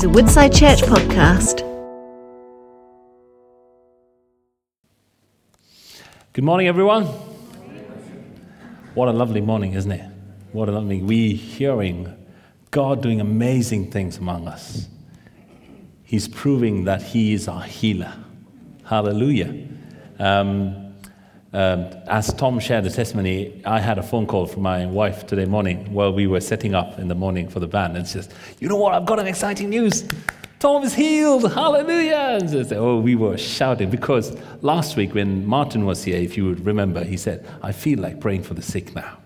is a Woodside Church podcast. Good morning, everyone. What a lovely morning, isn't it? What a lovely. We hearing God doing amazing things among us. He's proving that He is our healer. Hallelujah. Um, um, as Tom shared the testimony, I had a phone call from my wife today morning while we were setting up in the morning for the band, and she says, "You know what? I've got an exciting news. Tom is healed. Hallelujah!" And so, oh, we were shouting because last week when Martin was here, if you would remember, he said, "I feel like praying for the sick now,"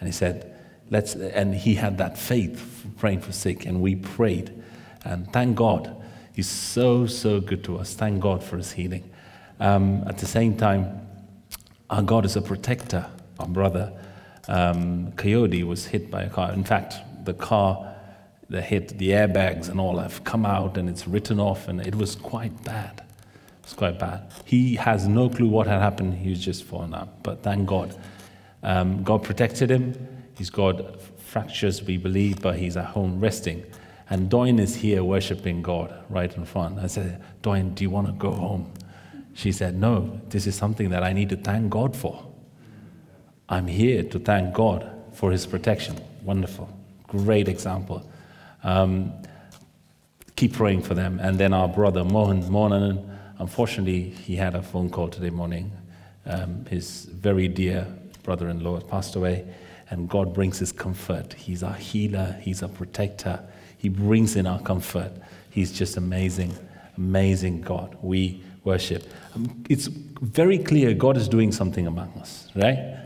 and he said, "Let's." And he had that faith praying for sick, and we prayed, and thank God, He's so so good to us. Thank God for His healing. Um, at the same time our God is a protector. Our brother um, Coyote was hit by a car. In fact, the car that hit the airbags and all have come out and it's written off, and it was quite bad. It's quite bad. He has no clue what had happened. He was just fallen out. But thank God. Um, God protected him. He's got fractures, we believe, but he's at home resting. And Doyne is here worshiping God right in front. I said, Doyne, do you want to go home? She said, No, this is something that I need to thank God for. I'm here to thank God for His protection. Wonderful. Great example. Um, keep praying for them. And then our brother Mohan Mohan, unfortunately, he had a phone call today morning. Um, his very dear brother in law passed away, and God brings his comfort. He's our healer, He's our protector. He brings in our comfort. He's just amazing, amazing God. We worship. It's very clear God is doing something among us, right?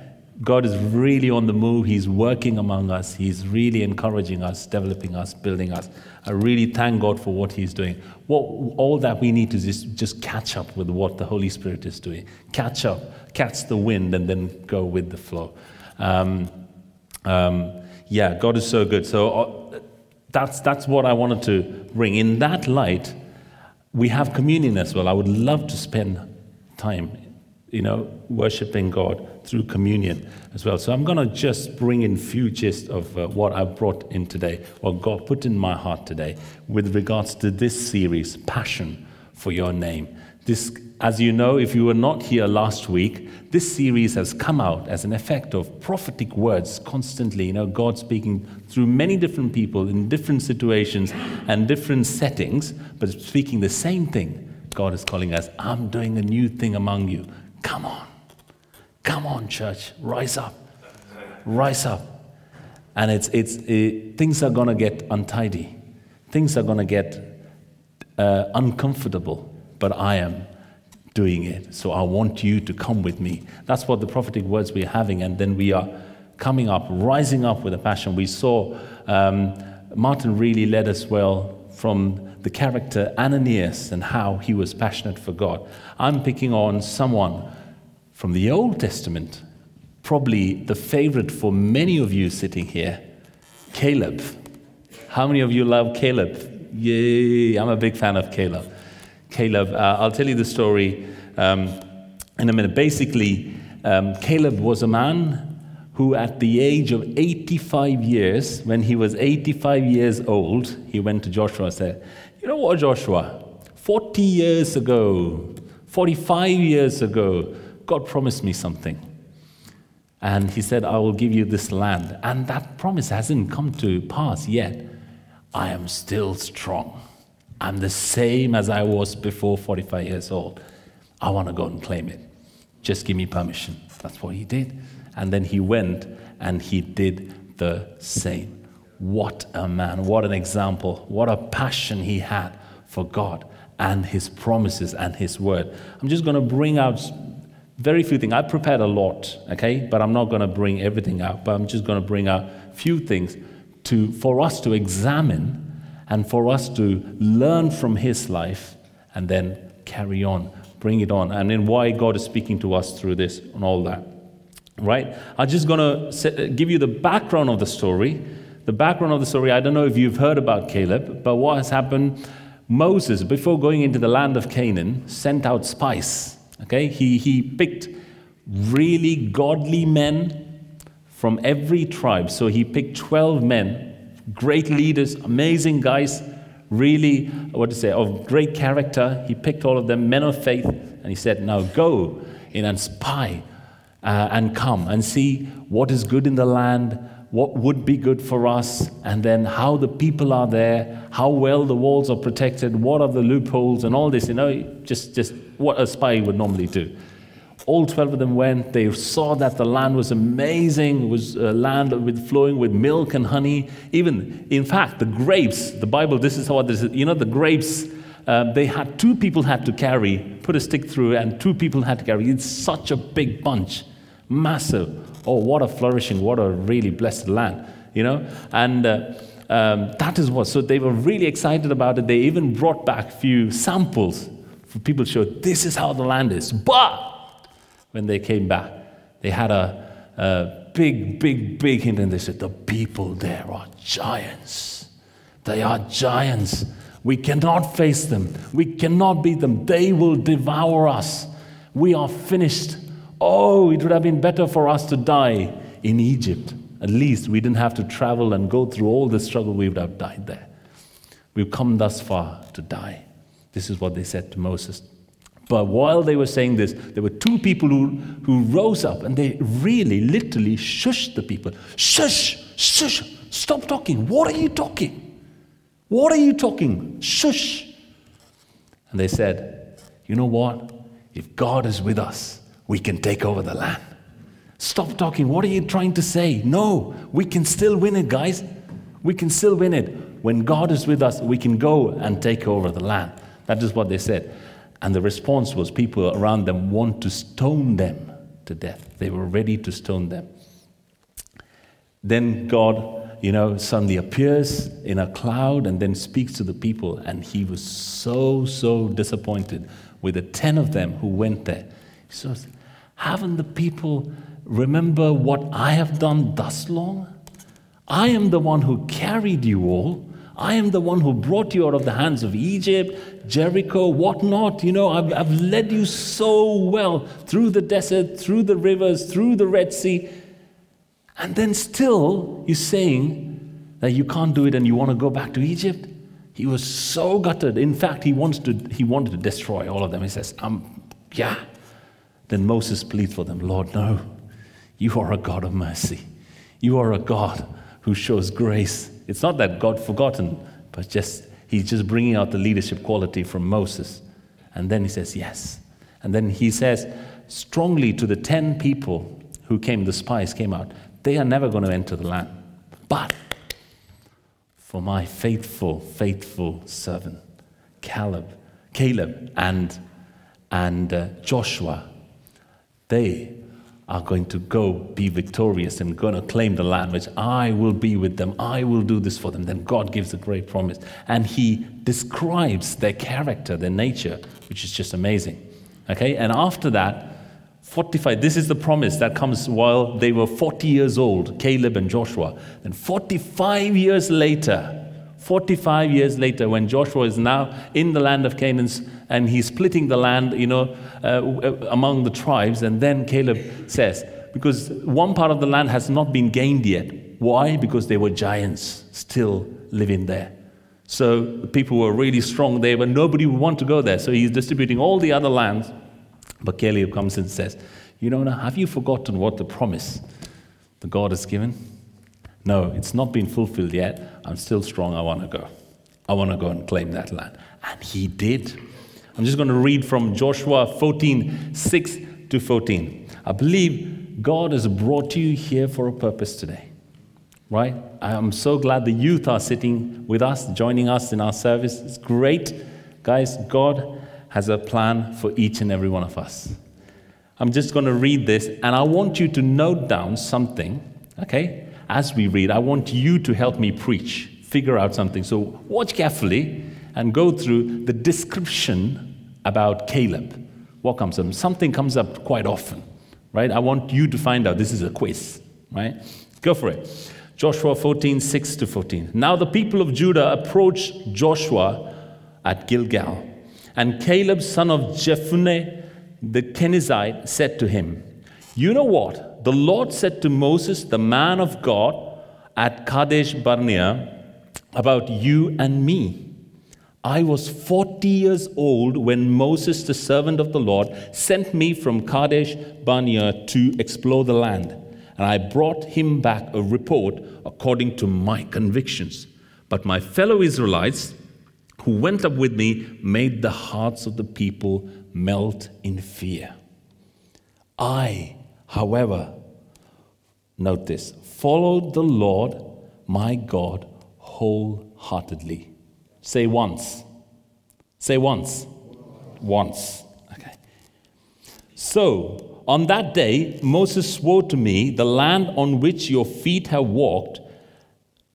God is really on the move. He's working among us. He's really encouraging us, developing us, building us. I really thank God for what He's doing. What, all that we need to just, just catch up with what the Holy Spirit is doing. Catch up, catch the wind, and then go with the flow. Um, um, yeah, God is so good. So uh, that's, that's what I wanted to bring. In that light, we have communion as well. I would love to spend time, you know, worshiping God through communion as well. So I'm going to just bring in few gist of uh, what I brought in today, what God put in my heart today with regards to this series, Passion for Your Name. This, as you know, if you were not here last week, this series has come out as an effect of prophetic words constantly. You know, God speaking through many different people in different situations and different settings, but speaking the same thing. God is calling us, I'm doing a new thing among you. Come on. Come on, church. Rise up. Rise up. And it's, it's, it, things are going to get untidy. Things are going to get uh, uncomfortable but I am doing it. So I want you to come with me. That's what the prophetic words we're having. And then we are coming up, rising up with a passion. We saw um, Martin really led us well from the character Ananias and how he was passionate for God. I'm picking on someone from the Old Testament, probably the favorite for many of you sitting here Caleb. How many of you love Caleb? Yay, I'm a big fan of Caleb. Caleb. Uh, I'll tell you the story um, in a minute. Basically, um, Caleb was a man who, at the age of 85 years, when he was 85 years old, he went to Joshua and said, You know what, Joshua? 40 years ago, 45 years ago, God promised me something. And he said, I will give you this land. And that promise hasn't come to pass yet. I am still strong. I'm the same as I was before 45 years old. I want to go and claim it. Just give me permission. That's what he did. And then he went and he did the same. What a man. What an example. What a passion he had for God and his promises and his word. I'm just going to bring out very few things. I prepared a lot, okay? But I'm not going to bring everything out, but I'm just going to bring out few things to, for us to examine and for us to learn from his life and then carry on, bring it on, and then why God is speaking to us through this and all that. Right? I'm just going to give you the background of the story. The background of the story, I don't know if you've heard about Caleb, but what has happened, Moses, before going into the land of Canaan, sent out spies. Okay? He, he picked really godly men from every tribe. So he picked 12 men great leaders, amazing guys, really, what to say, of great character. He picked all of them, men of faith, and he said, Now go in and spy uh, and come and see what is good in the land, what would be good for us, and then how the people are there, how well the walls are protected, what are the loopholes, and all this, you know, just, just what a spy would normally do. All 12 of them went. They saw that the land was amazing. It was a land with flowing with milk and honey. Even, in fact, the grapes, the Bible, this is how this is, you know, the grapes, um, they had two people had to carry, put a stick through, and two people had to carry. It's such a big bunch, massive. Oh, what a flourishing, what a really blessed land, you know? And uh, um, that is what, so they were really excited about it. They even brought back a few samples for people to show this is how the land is. But when they came back. They had a, a big, big, big hint, and they said, The people there are giants. They are giants. We cannot face them. We cannot beat them. They will devour us. We are finished. Oh, it would have been better for us to die in Egypt. At least we didn't have to travel and go through all the struggle, we would have died there. We've come thus far to die. This is what they said to Moses. But while they were saying this, there were two people who, who rose up and they really, literally shushed the people. Shush, shush, stop talking. What are you talking? What are you talking? Shush. And they said, You know what? If God is with us, we can take over the land. Stop talking. What are you trying to say? No, we can still win it, guys. We can still win it. When God is with us, we can go and take over the land. That is what they said. And the response was people around them want to stone them to death. They were ready to stone them. Then God, you know, suddenly appears in a cloud and then speaks to the people. And he was so, so disappointed with the 10 of them who went there. He says, Haven't the people remember what I have done thus long? I am the one who carried you all. I am the one who brought you out of the hands of Egypt, Jericho, whatnot. You know, I've, I've led you so well through the desert, through the rivers, through the Red Sea. And then still, you're saying that you can't do it and you want to go back to Egypt? He was so gutted. In fact, he, wants to, he wanted to destroy all of them. He says, um, Yeah. Then Moses pleads for them Lord, no. You are a God of mercy. You are a God who shows grace it's not that God forgotten, but just he's just bringing out the leadership quality from Moses. And then he says, Yes. And then he says strongly to the 10 people who came, the spies came out, they are never going to enter the land. But for my faithful, faithful servant, Caleb, Caleb and, and uh, Joshua, they are going to go be victorious and going to claim the land, which I will be with them. I will do this for them. Then God gives a great promise. And He describes their character, their nature, which is just amazing. Okay? And after that, 45, this is the promise that comes while they were 40 years old, Caleb and Joshua. And 45 years later, 45 years later, when Joshua is now in the land of Canaan and he's splitting the land, you know, uh, among the tribes, and then Caleb says, because one part of the land has not been gained yet. Why? Because there were giants still living there. So people were really strong there, but nobody would want to go there. So he's distributing all the other lands. But Caleb comes and says, You know, now, have you forgotten what the promise the God has given? No, it's not been fulfilled yet. I'm still strong. I want to go. I want to go and claim that land. And he did. I'm just going to read from Joshua 14 6 to 14. I believe God has brought you here for a purpose today. Right? I'm so glad the youth are sitting with us, joining us in our service. It's great. Guys, God has a plan for each and every one of us. I'm just going to read this, and I want you to note down something, okay? As we read, I want you to help me preach, figure out something. So watch carefully and go through the description about Caleb. What comes up? Something comes up quite often, right? I want you to find out. This is a quiz, right? Go for it. Joshua 14, 6 to 14. Now the people of Judah approached Joshua at Gilgal, and Caleb, son of Jephunneh the Kenizzite, said to him, You know what? The Lord said to Moses, the man of God, at Kadesh Barnea, about you and me. I was 40 years old when Moses, the servant of the Lord, sent me from Kadesh Barnea to explore the land. And I brought him back a report according to my convictions. But my fellow Israelites who went up with me made the hearts of the people melt in fear. I, however, note this, followed the Lord my God wholeheartedly. Say once. Say once. Once. Okay. So, on that day, Moses swore to me, The land on which your feet have walked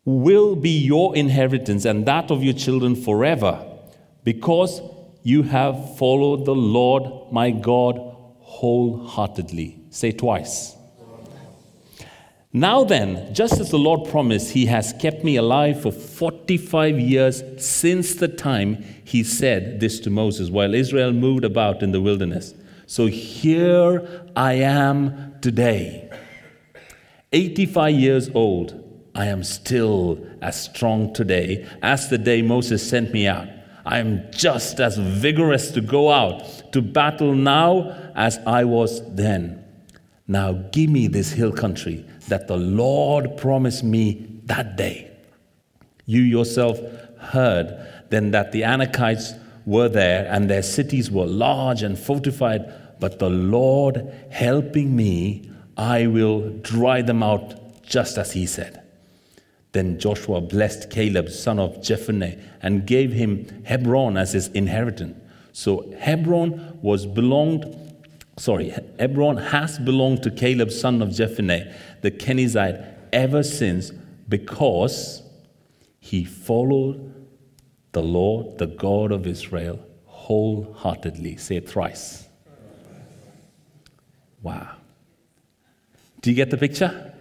will be your inheritance and that of your children forever, because you have followed the Lord my God wholeheartedly. Say twice. Now then, just as the Lord promised, He has kept me alive for 45 years since the time He said this to Moses while Israel moved about in the wilderness. So here I am today, 85 years old. I am still as strong today as the day Moses sent me out. I am just as vigorous to go out to battle now as I was then. Now give me this hill country that the Lord promised me that day. You yourself heard then that the Anakites were there and their cities were large and fortified, but the Lord helping me, I will drive them out just as he said. Then Joshua blessed Caleb, son of Jephunneh, and gave him Hebron as his inheritance. So Hebron was belonged, sorry, Hebron has belonged to Caleb, son of Jephunneh, the Kenizzite, ever since because he followed the Lord, the God of Israel, wholeheartedly. Say it thrice. Wow. Do you get the picture?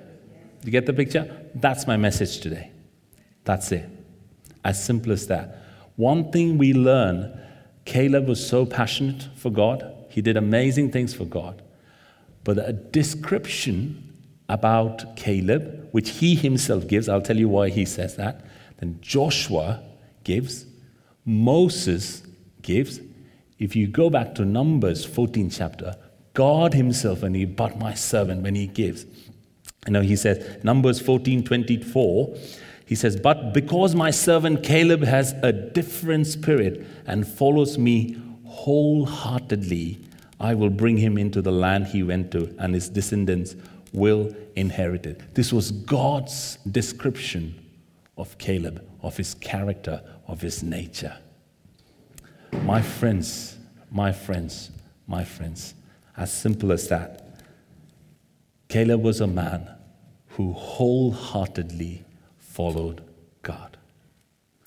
Do you get the picture? That's my message today. That's it. As simple as that. One thing we learn Caleb was so passionate for God, he did amazing things for God. But a description about Caleb, which he himself gives, I'll tell you why he says that, then Joshua gives, Moses gives. If you go back to Numbers 14 chapter, God himself, and he, but my servant, when he gives, you know, he says, Numbers 14 24, he says, But because my servant Caleb has a different spirit and follows me wholeheartedly, I will bring him into the land he went to, and his descendants will inherit it. This was God's description of Caleb, of his character, of his nature. My friends, my friends, my friends, as simple as that. Caleb was a man who wholeheartedly followed God.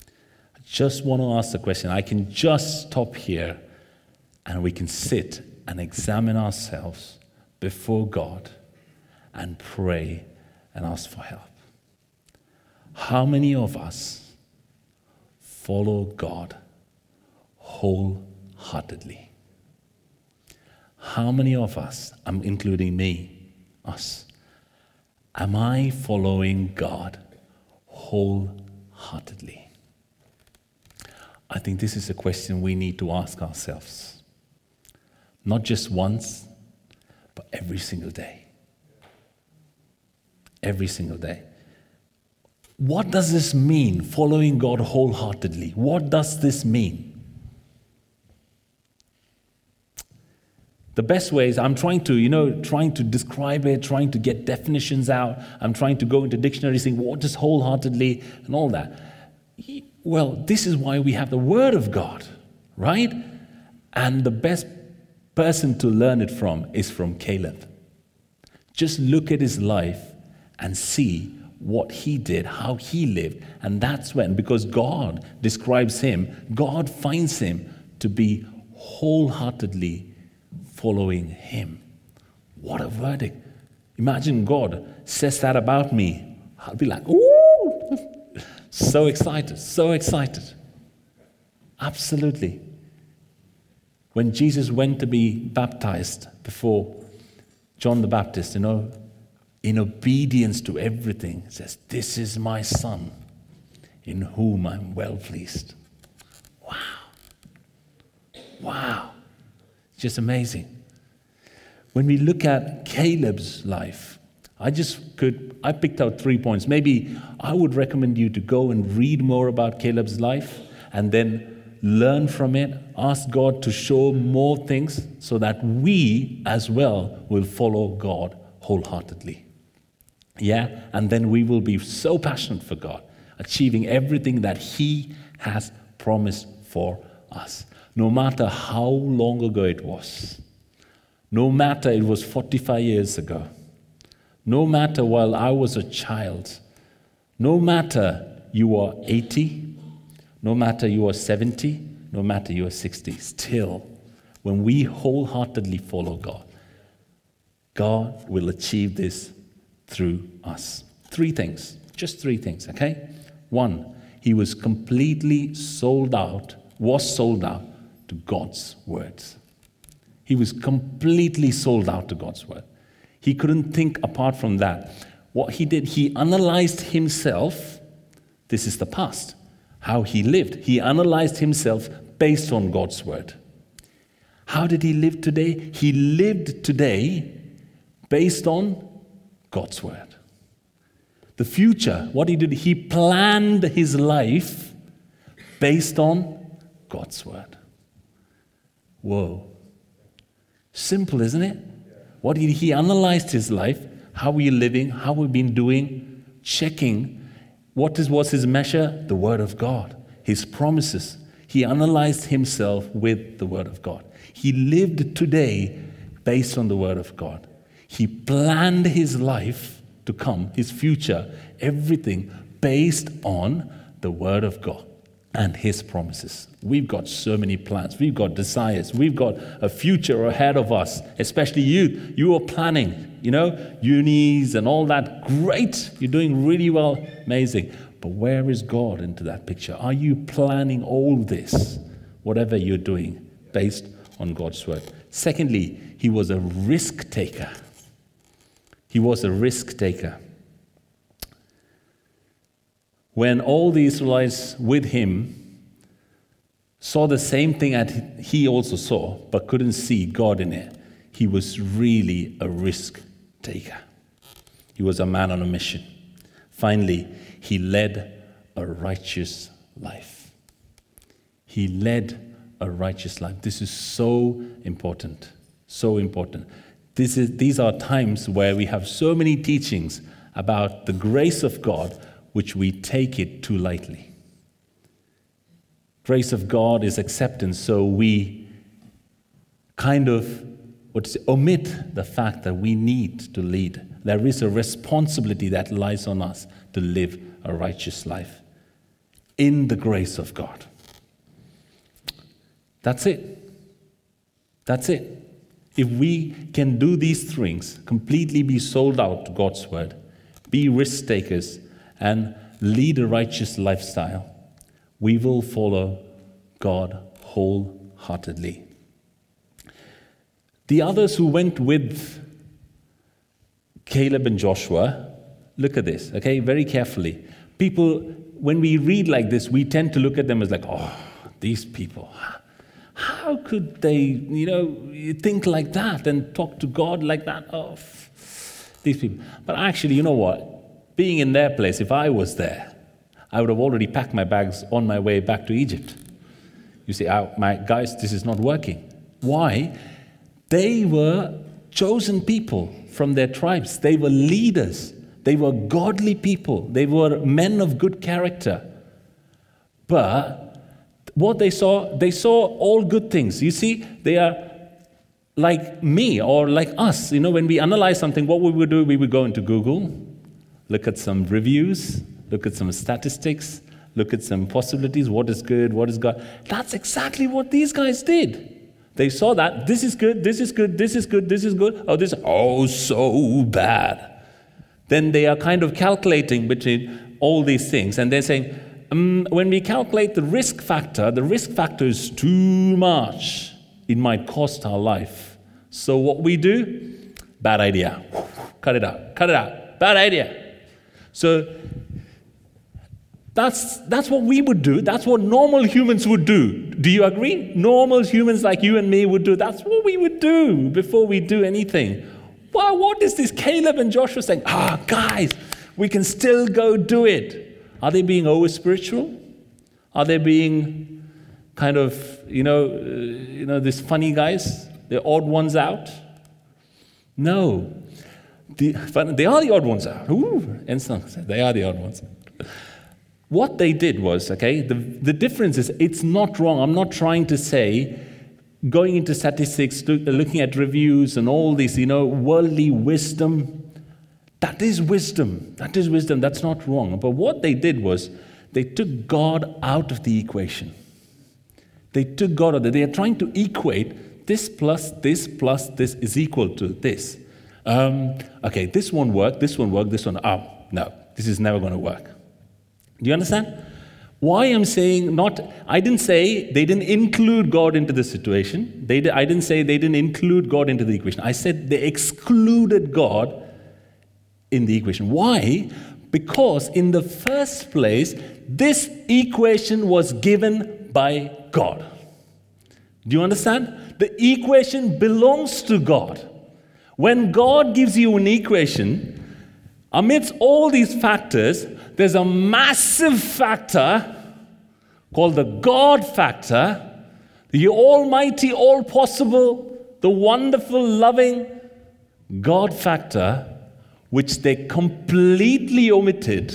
I just want to ask the question. I can just stop here and we can sit and examine ourselves before God and pray and ask for help. How many of us follow God wholeheartedly? How many of us, I'm including me, us, Am I following God wholeheartedly? I think this is a question we need to ask ourselves. Not just once, but every single day. Every single day. What does this mean, following God wholeheartedly? What does this mean? The best way is I'm trying to, you know, trying to describe it, trying to get definitions out. I'm trying to go into dictionaries saying, what is wholeheartedly and all that. Well, this is why we have the Word of God, right? And the best person to learn it from is from Caleb. Just look at his life and see what he did, how he lived. And that's when, because God describes him, God finds him to be wholeheartedly following Him. What a verdict. Imagine God says that about me. I'll be like, ooh, so excited, so excited. Absolutely. When Jesus went to be baptized before John the Baptist, you know, in obedience to everything, says, This is my son in whom I'm well pleased. Wow. Wow. It's just amazing. When we look at Caleb's life, I just could, I picked out three points. Maybe I would recommend you to go and read more about Caleb's life and then learn from it, ask God to show more things so that we as well will follow God wholeheartedly. Yeah, and then we will be so passionate for God, achieving everything that He has promised for us, no matter how long ago it was, no matter it was 45 years ago no matter while I was a child, no matter you are 80, no matter you are 70, no matter you are 60, still, when we wholeheartedly follow God, God will achieve this through us. Three things, just three things, okay? One, he was completely sold out, was sold out to God's words. He was completely sold out to God's word. He couldn't think apart from that. What he did, he analyzed himself. This is the past, how he lived. He analyzed himself based on God's word. How did he live today? He lived today based on God's word. The future, what he did, he planned his life based on God's word. Whoa. Simple, isn't it? What he, he analyzed his life, how we're living, how we've been doing, checking what was his measure? The Word of God, his promises. He analyzed himself with the Word of God. He lived today based on the Word of God. He planned his life to come, his future, everything based on the Word of God and His promises. We've got so many plans, we've got desires, we've got a future ahead of us, especially you. You are planning, you know, unis and all that. Great, you're doing really well, amazing. But where is God into that picture? Are you planning all this, whatever you're doing, based on God's word? Secondly, he was a risk taker. He was a risk taker when all the Israelites with him saw the same thing that he also saw, but couldn't see God in it, he was really a risk taker. He was a man on a mission. Finally, he led a righteous life. He led a righteous life. This is so important. So important. This is, these are times where we have so many teachings about the grace of God which we take it too lightly. Grace of God is acceptance, so we kind of omit the fact that we need to lead. There is a responsibility that lies on us to live a righteous life in the grace of God. That's it. That's it. If we can do these things, completely be sold out to God's word, be risk takers, and lead a righteous lifestyle, we will follow God wholeheartedly. The others who went with Caleb and Joshua, look at this, okay, very carefully. People, when we read like this, we tend to look at them as like, oh, these people, how could they, you know, think like that and talk to God like that? Oh, these people. But actually, you know what? Being in their place, if I was there, I would have already packed my bags on my way back to Egypt. You see, my guys, this is not working. Why? They were chosen people from their tribes. They were leaders. They were godly people. They were men of good character. But what they saw, they saw all good things. You see, they are like me or like us. You know, when we analyze something, what we would do, we would go into Google look at some reviews, look at some statistics, look at some possibilities what is good, what is God. That's exactly what these guys did. They saw that this is good, this is good, this is good, this is good, oh, this, oh, so bad. Then they are kind of calculating between all these things and they're saying, um, when we calculate the risk factor, the risk factor is too much. It might cost our life. So what we do, bad idea. Cut it out, cut it out, bad idea. So That's, that's what we would do. That's what normal humans would do. Do you agree? Normal humans like you and me would do. That's what we would do before we do anything. Well, what is this Caleb and Joshua saying? Ah, guys, we can still go do it. Are they being over spiritual? Are they being kind of, you know, uh, you know, these funny guys, the odd ones out? No. The, they are the odd ones out. Ooh, they are the odd ones. What they did was, okay, the, the difference is it's not wrong. I'm not trying to say going into statistics, looking at reviews and all this, you know, worldly wisdom. That is wisdom. That is wisdom. That's not wrong. But what they did was they took God out of the equation. They took God out of They are trying to equate this plus this plus this is equal to this. Um, okay, this won't work, this won't work, this one, oh, no, this is never going to work. Do you understand? Why I'm saying not, I didn't say they didn't include God into the situation. They, I didn't say they didn't include God into the equation. I said they excluded God in the equation. Why? Because in the first place, this equation was given by God. Do you understand? The equation belongs to God. When God gives you an equation, amidst all these factors, there's a massive factor called the God factor, the almighty, all possible, the wonderful, loving God factor, which they completely omitted.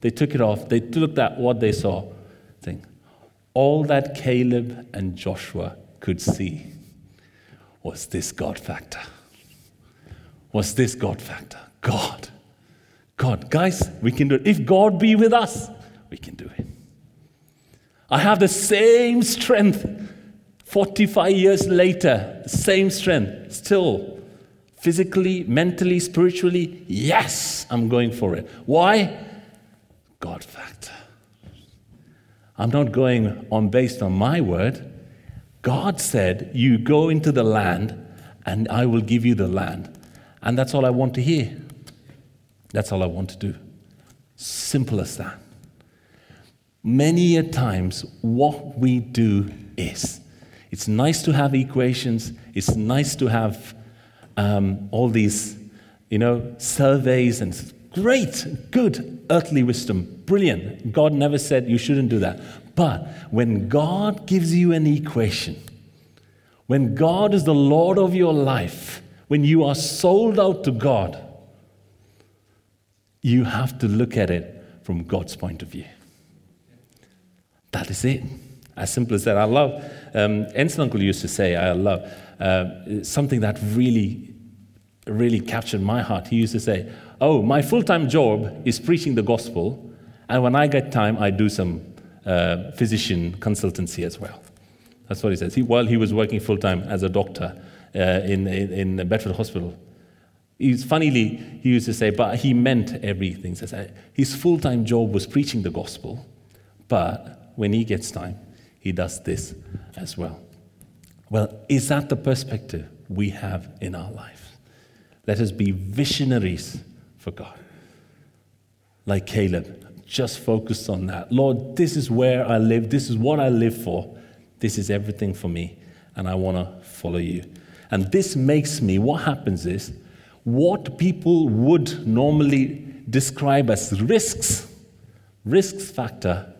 They took it off. They looked at what they saw. Thing. All that Caleb and Joshua could see was this God factor. Was this God factor? God. God, guys, we can do it. If God be with us, we can do it. I have the same strength 45 years later, same strength, still physically, mentally, spiritually. Yes, I'm going for it. Why? God factor. I'm not going on based on my word. God said, You go into the land, and I will give you the land. And that's all I want to hear. That's all I want to do. Simple as that. Many a times, what we do is it's nice to have equations, it's nice to have um, all these, you know, surveys and great, good earthly wisdom, brilliant. God never said you shouldn't do that. But when God gives you an equation, when God is the Lord of your life, when you are sold out to God, you have to look at it from God's point of view. That is it. As simple as that. I love, um, Ensign Uncle used to say, I love, uh, something that really, really captured my heart. He used to say, Oh, my full time job is preaching the gospel, and when I get time, I do some uh, physician consultancy as well. That's what he says. He, while he was working full time as a doctor uh, in, in, in Bedford Hospital, He's, funnily, he used to say, but he meant everything. So his full time job was preaching the gospel, but when he gets time, he does this as well. Well, is that the perspective we have in our life? Let us be visionaries for God. Like Caleb, just focused on that. Lord, this is where I live. This is what I live for. This is everything for me. And I want to follow you. And this makes me, what happens is, what people would normally describe as risks, risks factor,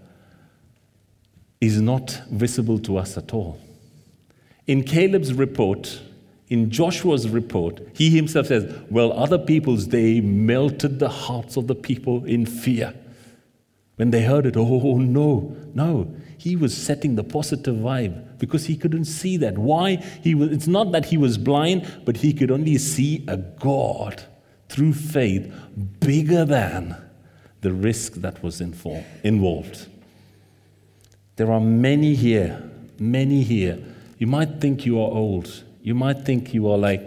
is not visible to us at all. In Caleb's report, in Joshua's report, he himself says, Well, other peoples, they melted the hearts of the people in fear. When they heard it, oh no, no. He was setting the positive vibe because he couldn't see that. Why? He was, it's not that he was blind, but he could only see a God through faith bigger than the risk that was involved. There are many here, many here. You might think you are old. You might think you are like,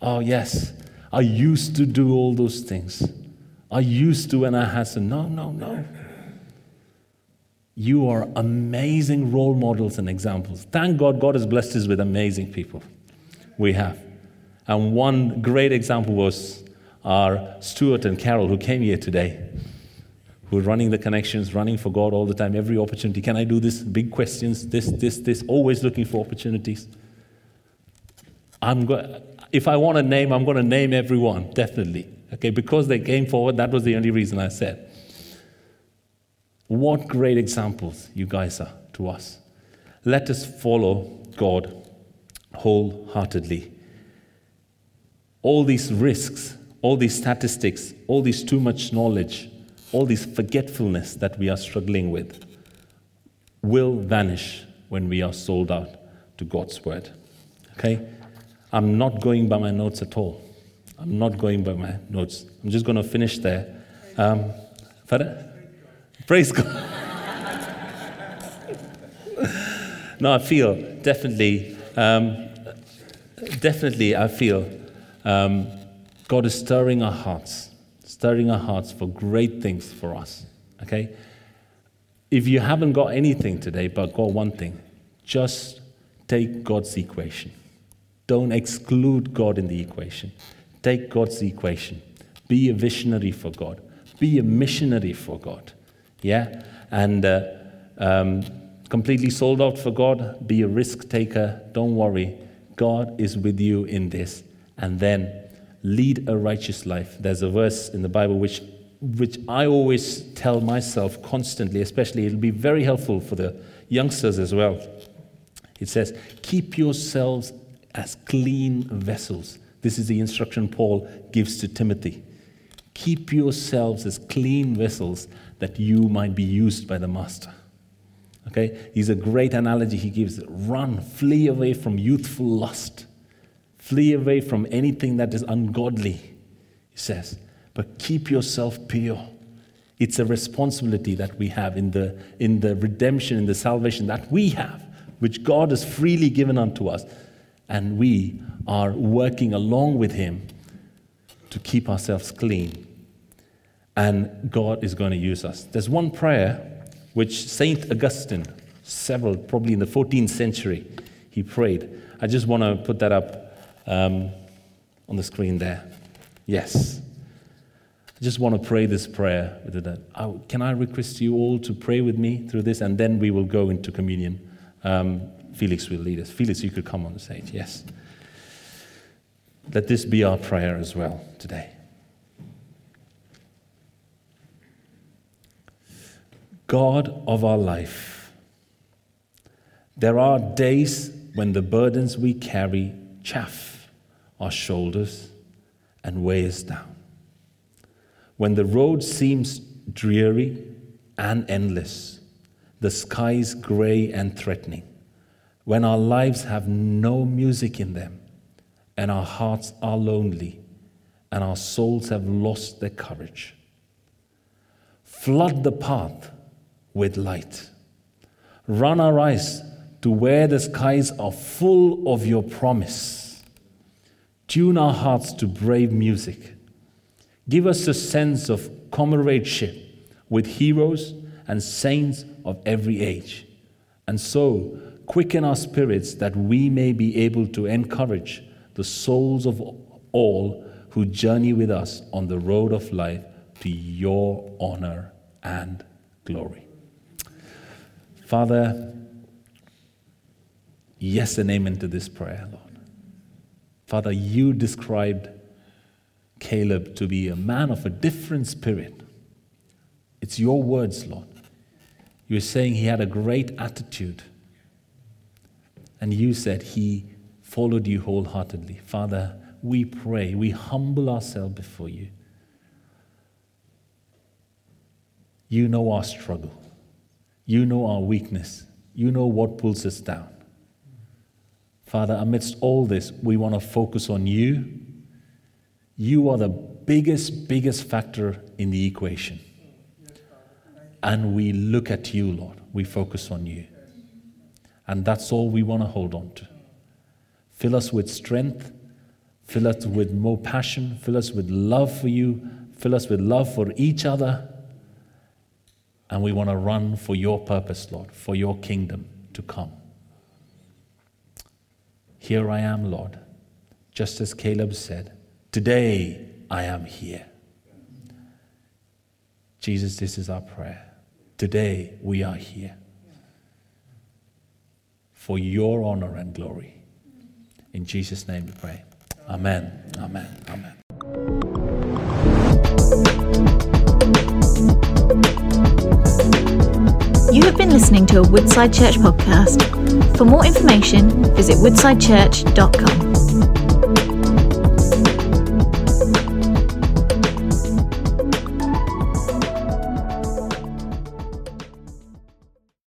oh, yes, I used to do all those things. I used to when I had some. No, no, no. You are amazing role models and examples. Thank God, God has blessed us with amazing people. We have. And one great example was our Stuart and Carol who came here today. who are running the connections, running for God all the time, every opportunity. Can I do this? Big questions, this, this, this, always looking for opportunities. I'm go- if I want to name, I'm going to name everyone, definitely. Okay, because they came forward, that was the only reason I said. What great examples you guys are to us. Let us follow God wholeheartedly. All these risks, all these statistics, all this too much knowledge, all this forgetfulness that we are struggling with will vanish when we are sold out to God's word. Okay? I'm not going by my notes at all. I'm not going by my notes. I'm just going to finish there. Um, Praise God. no, I feel definitely, um, definitely, I feel um, God is stirring our hearts, stirring our hearts for great things for us. Okay? If you haven't got anything today but got one thing, just take God's equation. Don't exclude God in the equation. Take God's equation. Be a visionary for God. Be a missionary for God. Yeah? And uh, um, completely sold out for God. Be a risk taker. Don't worry. God is with you in this. And then lead a righteous life. There's a verse in the Bible which, which I always tell myself constantly, especially, it'll be very helpful for the youngsters as well. It says, Keep yourselves as clean vessels. This is the instruction Paul gives to Timothy. Keep yourselves as clean vessels that you might be used by the master. Okay? He's a great analogy he gives. Run, flee away from youthful lust. Flee away from anything that is ungodly, he says. But keep yourself pure. It's a responsibility that we have in the, in the redemption, in the salvation that we have, which God has freely given unto us and we are working along with Him to keep ourselves clean. And God is going to use us. There's one prayer which Saint Augustine, several, probably in the 14th century, he prayed. I just want to put that up um, on the screen there. Yes. I just want to pray this prayer. Can I request you all to pray with me through this, and then we will go into communion. Um, Felix will lead us. Felix, you could come on the stage. Yes. Let this be our prayer as well today. God of our life, there are days when the burdens we carry chafe our shoulders and weigh us down. When the road seems dreary and endless, the skies gray and threatening when our lives have no music in them and our hearts are lonely and our souls have lost their courage. Flood the path with light. Run our eyes to where the skies are full of your promise. Tune our hearts to brave music. Give us a sense of comradeship with heroes and saints of every age. And so, quicken our spirits that we may be able to encourage the souls of all who journey with us on the road of life to your honor and glory. Father, yes and amen to this prayer, Lord. Father, you described Caleb to be a man of a different spirit. It's your words, Lord. You're saying he had a great attitude and you said he followed you wholeheartedly. Father, we pray, we humble ourselves before you. You know our struggle. You know our weakness. You know what pulls us down. Father, amidst all this, we want to focus on you. You are the biggest, biggest factor in the equation. And we look at you, Lord. We focus on you. And that's all we want to hold on to. Fill us with strength, fill us with more passion, fill us with love for you, fill us with love for each other. And we want to run for your purpose, Lord, for your kingdom to come. Here I am, Lord, just as Caleb said, Today I am here. Jesus, this is our prayer. Today we are here for your honor and glory. In Jesus' name we pray. Amen. Amen. Amen. You have been listening to a Woodside Church podcast. For more information, visit woodsidechurch.com.